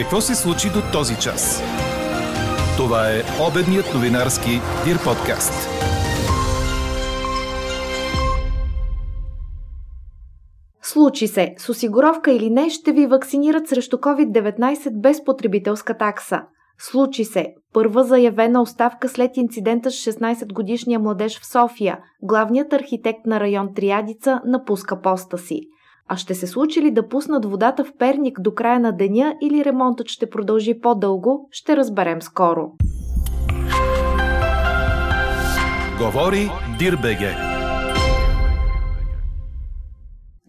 Какво се случи до този час? Това е обедният новинарски Дир подкаст. Случи се, с осигуровка или не, ще ви вакцинират срещу COVID-19 без потребителска такса. Случи се, първа заявена оставка след инцидента с 16-годишния младеж в София. Главният архитект на район Триадица напуска поста си. А ще се случи ли да пуснат водата в Перник до края на деня или ремонтът ще продължи по-дълго, ще разберем скоро. Говори Дирбеге.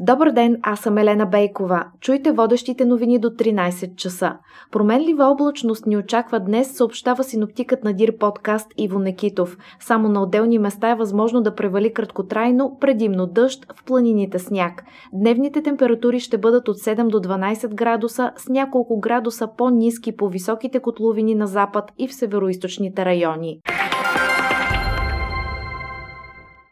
Добър ден, аз съм Елена Бейкова. Чуйте водещите новини до 13 часа. Променлива облачност ни очаква днес, съобщава синоптикът на Дир подкаст Иво Некитов. Само на отделни места е възможно да превали краткотрайно, предимно дъжд, в планините сняг. Дневните температури ще бъдат от 7 до 12 градуса, с няколко градуса по-низки по високите котловини на запад и в североизточните райони.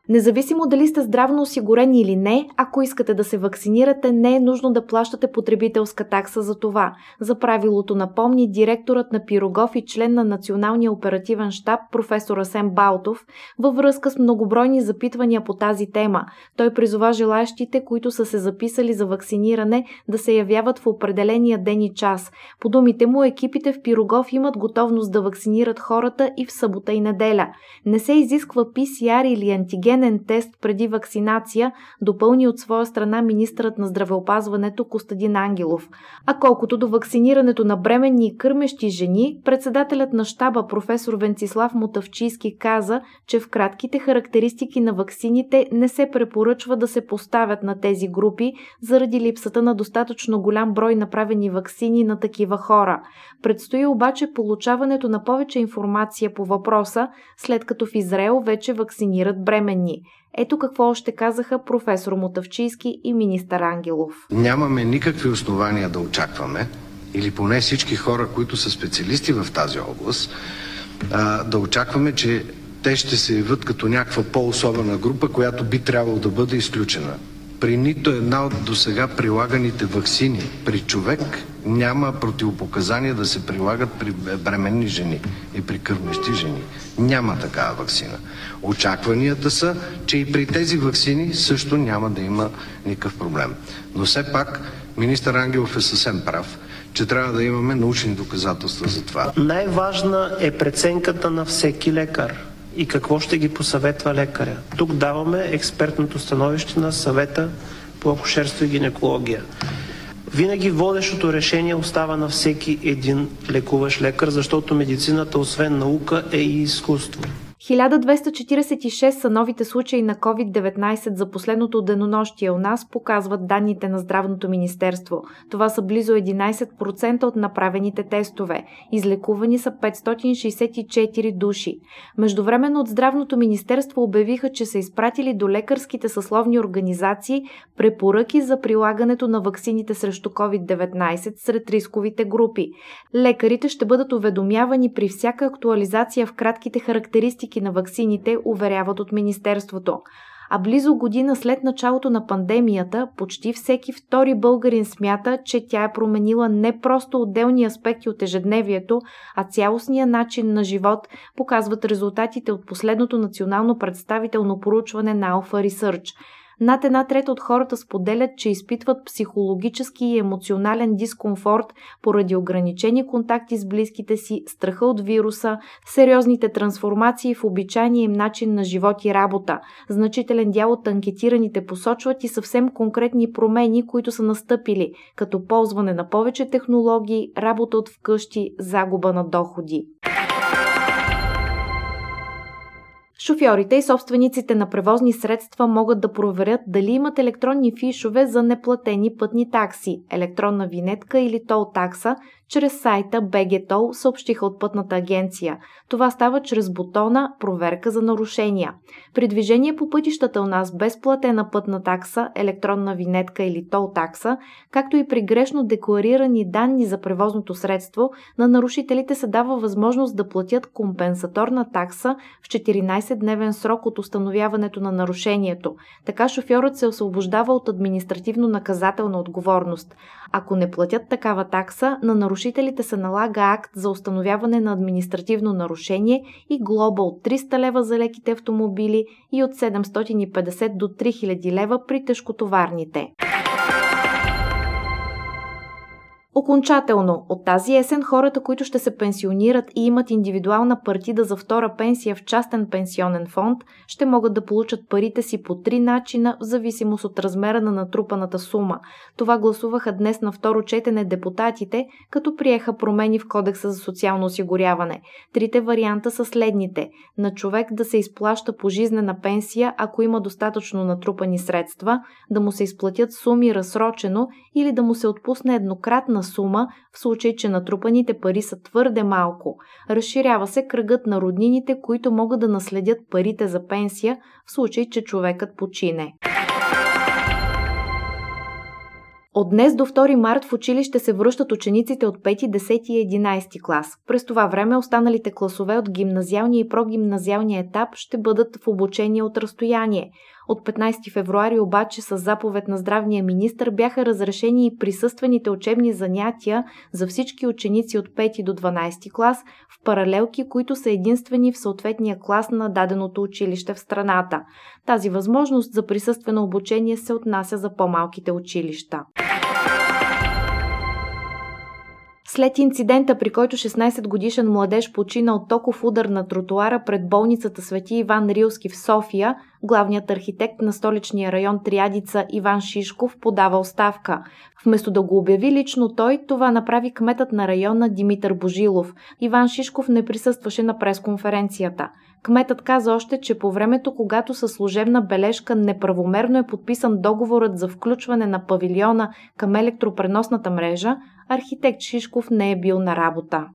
Независимо дали сте здравно осигурени или не, ако искате да се вакцинирате, не е нужно да плащате потребителска такса за това. За правилото напомни директорът на Пирогов и член на Националния оперативен штаб професор Асен Балтов във връзка с многобройни запитвания по тази тема. Той призова желаящите, които са се записали за вакциниране, да се явяват в определения ден и час. По думите му, екипите в Пирогов имат готовност да вакцинират хората и в събота и неделя. Не се изисква PCR или антиген антигенен тест преди вакцинация, допълни от своя страна министърът на здравеопазването Костадин Ангелов. А колкото до вакцинирането на бременни и кърмещи жени, председателят на щаба професор Венцислав Мотавчийски каза, че в кратките характеристики на ваксините не се препоръчва да се поставят на тези групи заради липсата на достатъчно голям брой направени ваксини на такива хора. Предстои обаче получаването на повече информация по въпроса, след като в Израел вече вакцинират бременни години. Ето какво още казаха професор Мотавчийски и министър Ангелов. Нямаме никакви основания да очакваме, или поне всички хора, които са специалисти в тази област, да очакваме, че те ще се явят като някаква по-особена група, която би трябвало да бъде изключена. При нито една от досега прилаганите вакцини при човек няма противопоказания да се прилагат при бременни жени и при кърмещи жени. Няма такава вакцина. Очакванията са, че и при тези вакцини също няма да има никакъв проблем. Но все пак министър Ангелов е съвсем прав че трябва да имаме научни доказателства за това. Най-важна е преценката на всеки лекар и какво ще ги посъветва лекаря. Тук даваме експертното становище на съвета по акушерство и гинекология. Винаги водещото решение остава на всеки един лекуващ лекар, защото медицината, освен наука, е и изкуство. 1246 са новите случаи на COVID-19 за последното денонощие у нас, показват данните на Здравното министерство. Това са близо 11% от направените тестове. Излекувани са 564 души. Междувременно от Здравното министерство обявиха, че са изпратили до лекарските съсловни организации препоръки за прилагането на ваксините срещу COVID-19 сред рисковите групи. Лекарите ще бъдат уведомявани при всяка актуализация в кратките характеристики на ваксините, уверяват от Министерството. А близо година след началото на пандемията, почти всеки втори българин смята, че тя е променила не просто отделни аспекти от ежедневието, а цялостния начин на живот, показват резултатите от последното национално представително проучване на Alpha Research – над една трета от хората споделят, че изпитват психологически и емоционален дискомфорт поради ограничени контакти с близките си, страха от вируса, сериозните трансформации в обичайния им начин на живот и работа. Значителен дял от анкетираните посочват и съвсем конкретни промени, които са настъпили, като ползване на повече технологии, работа от вкъщи, загуба на доходи. Шофьорите и собствениците на превозни средства могат да проверят дали имат електронни фишове за неплатени пътни такси, електронна винетка или тол такса чрез сайта BGTOL, съобщиха от пътната агенция. Това става чрез бутона Проверка за нарушения. При движение по пътищата у нас без платена пътна такса, електронна винетка или тол такса, както и при грешно декларирани данни за превозното средство, на нарушителите се дава възможност да платят компенсаторна такса в 14-дневен срок от установяването на нарушението. Така шофьорът се освобождава от административно-наказателна отговорност. Ако не платят такава такса, на нарушителите нарушителите се налага акт за установяване на административно нарушение и глоба от 300 лева за леките автомобили и от 750 до 3000 лева при тежкотоварните. Окончателно, от тази есен хората, които ще се пенсионират и имат индивидуална партида за втора пенсия в частен пенсионен фонд, ще могат да получат парите си по три начина в зависимост от размера на натрупаната сума. Това гласуваха днес на второ четене депутатите, като приеха промени в Кодекса за социално осигуряване. Трите варианта са следните. На човек да се изплаща пожизнена пенсия, ако има достатъчно натрупани средства, да му се изплатят суми разсрочено или да му се отпусне еднократна сума, в случай, че натрупаните пари са твърде малко. Разширява се кръгът на роднините, които могат да наследят парите за пенсия, в случай, че човекът почине. От днес до 2 март в училище се връщат учениците от 5, 10 и 11 клас. През това време останалите класове от гимназиалния и прогимназиалния етап ще бъдат в обучение от разстояние. От 15 февруари обаче с заповед на здравния министр бяха разрешени и присъствените учебни занятия за всички ученици от 5 до 12 клас в паралелки, които са единствени в съответния клас на даденото училище в страната. Тази възможност за присъствено обучение се отнася за по-малките училища. След инцидента, при който 16 годишен младеж почина от токов удар на тротуара пред болницата Свети Иван Рилски в София, главният архитект на столичния район Триадица Иван Шишков подава оставка. Вместо да го обяви лично той, това направи кметът на района Димитър Божилов. Иван Шишков не присъстваше на пресконференцията. Кметът каза още, че по времето, когато със служебна бележка неправомерно е подписан договорът за включване на павилиона към електропреносната мрежа, архитект Шишков не е бил на работа.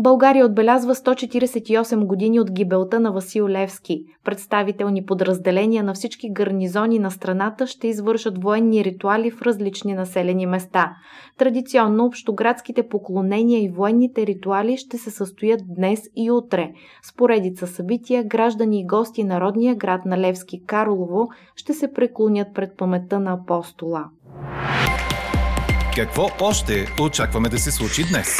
България отбелязва 148 години от гибелта на Васил Левски. Представителни подразделения на всички гарнизони на страната ще извършат военни ритуали в различни населени места. Традиционно общоградските поклонения и военните ритуали ще се състоят днес и утре. Споредица събития, граждани и гости народния град на Левски Карлово ще се преклонят пред паметта на апостола. Какво още очакваме да се случи днес?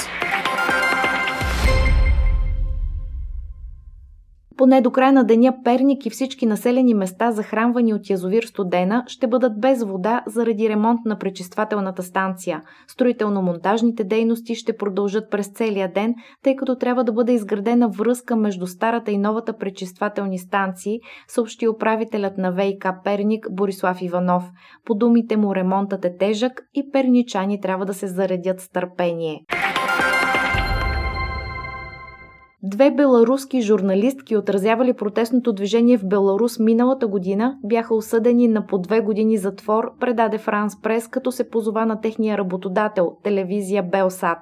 Поне до края на деня Перник и всички населени места, захранвани от язовир Студена, ще бъдат без вода заради ремонт на пречиствателната станция. Строително-монтажните дейности ще продължат през целия ден, тъй като трябва да бъде изградена връзка между старата и новата пречиствателни станции, съобщи управителят на ВИК Перник Борислав Иванов. По думите му ремонтът е тежък и перничани трябва да се заредят с търпение. Две беларуски журналистки, отразявали протестното движение в Беларус миналата година, бяха осъдени на по две години затвор, предаде Франс Прес, като се позова на техния работодател, телевизия Белсат.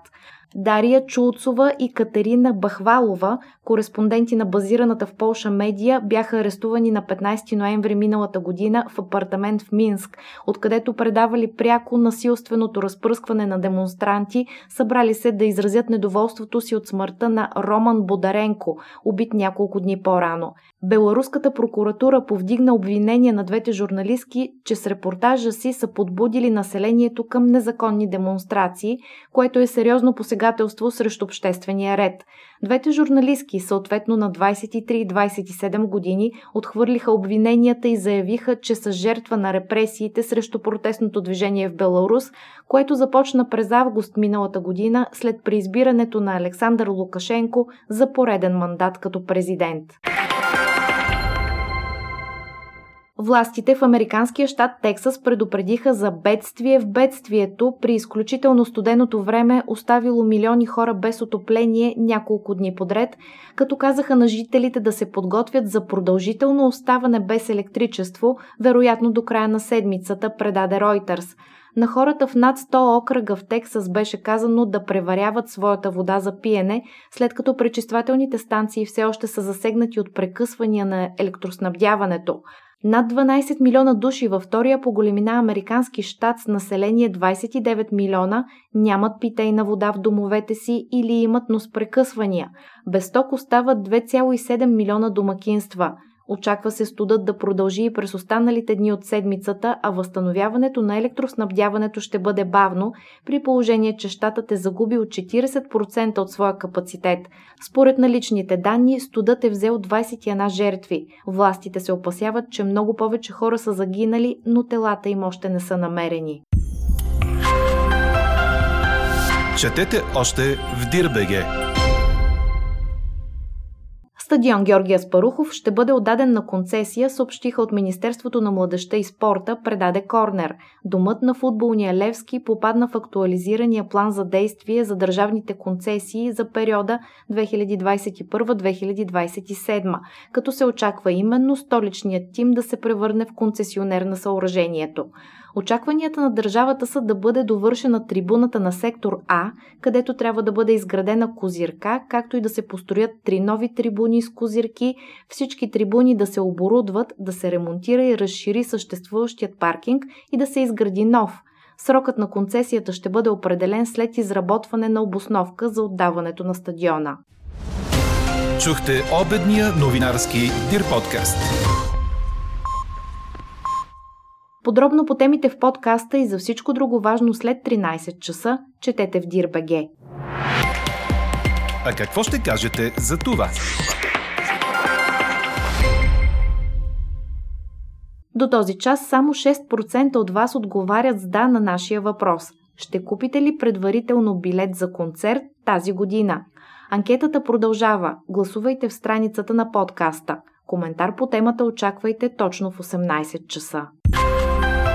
Дария Чулцова и Катерина Бахвалова, кореспонденти на базираната в Полша медия, бяха арестувани на 15 ноември миналата година в апартамент в Минск, откъдето предавали пряко насилственото разпръскване на демонстранти, събрали се да изразят недоволството си от смъртта на Роман Бодаренко, убит няколко дни по-рано. Беларуската прокуратура повдигна обвинение на двете журналистки, че с репортажа си са подбудили населението към незаконни демонстрации, което е сериозно посегателство срещу обществения ред. Двете журналистки, съответно на 23 и 27 години, отхвърлиха обвиненията и заявиха, че са жертва на репресиите срещу протестното движение в Беларус, което започна през август миналата година след преизбирането на Александър Лукашенко за пореден мандат като президент. Властите в американския щат Тексас предупредиха за бедствие в бедствието при изключително студеното време, оставило милиони хора без отопление няколко дни подред, като казаха на жителите да се подготвят за продължително оставане без електричество, вероятно до края на седмицата, предаде Reuters. На хората в над 100 окръга в Тексас беше казано да преваряват своята вода за пиене, след като пречиствателните станции все още са засегнати от прекъсвания на електроснабдяването. Над 12 милиона души във втория по големина американски щат с население 29 милиона нямат питейна вода в домовете си или имат носпрекъсвания. Без ток остават 2,7 милиона домакинства. Очаква се студът да продължи и през останалите дни от седмицата, а възстановяването на електроснабдяването ще бъде бавно, при положение, че щатът е загубил 40% от своя капацитет. Според наличните данни, студът е взел 21 жертви. Властите се опасяват, че много повече хора са загинали, но телата им още не са намерени. Четете още в Дирбеге. Стадион Георгия Спарухов ще бъде отдаден на концесия, съобщиха от Министерството на младеща и спорта, предаде Корнер. Домът на футболния Левски попадна в актуализирания план за действие за държавните концесии за периода 2021-2027, като се очаква именно столичният тим да се превърне в концесионер на съоръжението. Очакванията на държавата са да бъде довършена трибуната на сектор А, където трябва да бъде изградена козирка, както и да се построят три нови трибуни с козирки, всички трибуни да се оборудват, да се ремонтира и разшири съществуващият паркинг и да се изгради нов. Срокът на концесията ще бъде определен след изработване на обосновка за отдаването на стадиона. Чухте обедния новинарски Дир подкаст. Подробно по темите в подкаста и за всичко друго важно след 13 часа четете в Дир.бг. А какво ще кажете за това? До този час само 6% от вас отговарят с да на нашия въпрос. Ще купите ли предварително билет за концерт тази година? Анкетата продължава. Гласувайте в страницата на подкаста. Коментар по темата очаквайте точно в 18 часа.